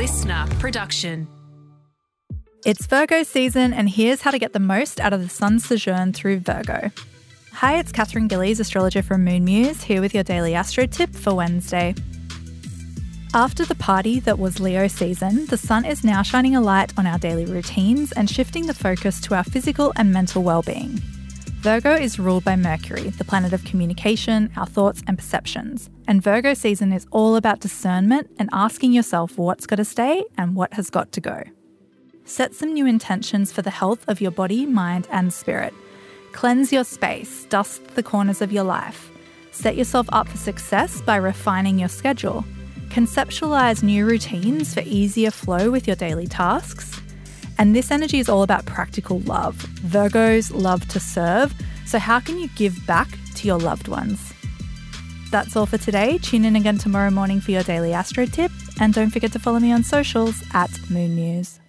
LiSTNR production. It's Virgo season, and here's how to get the most out of the sun's sojourn through Virgo. Hi, it's Katherine Gillies, astrologer from Moon Muse, here with your daily astro tip for Wednesday. After the party that was Leo season, the sun is now shining a light on our daily routines and shifting the focus to our physical and mental well-being. Virgo is ruled by Mercury, the planet of communication, our thoughts, and perceptions. And Virgo season is all about discernment and asking yourself what's got to stay and what has got to go. Set some new intentions for the health of your body, mind, and spirit. Cleanse your space, dust the corners of your life. Set yourself up for success by refining your schedule. Conceptualize new routines for easier flow with your daily tasks and this energy is all about practical love. Virgos love to serve, so how can you give back to your loved ones? That's all for today. Tune in again tomorrow morning for your daily astro tip, and don't forget to follow me on socials at Moon Muse.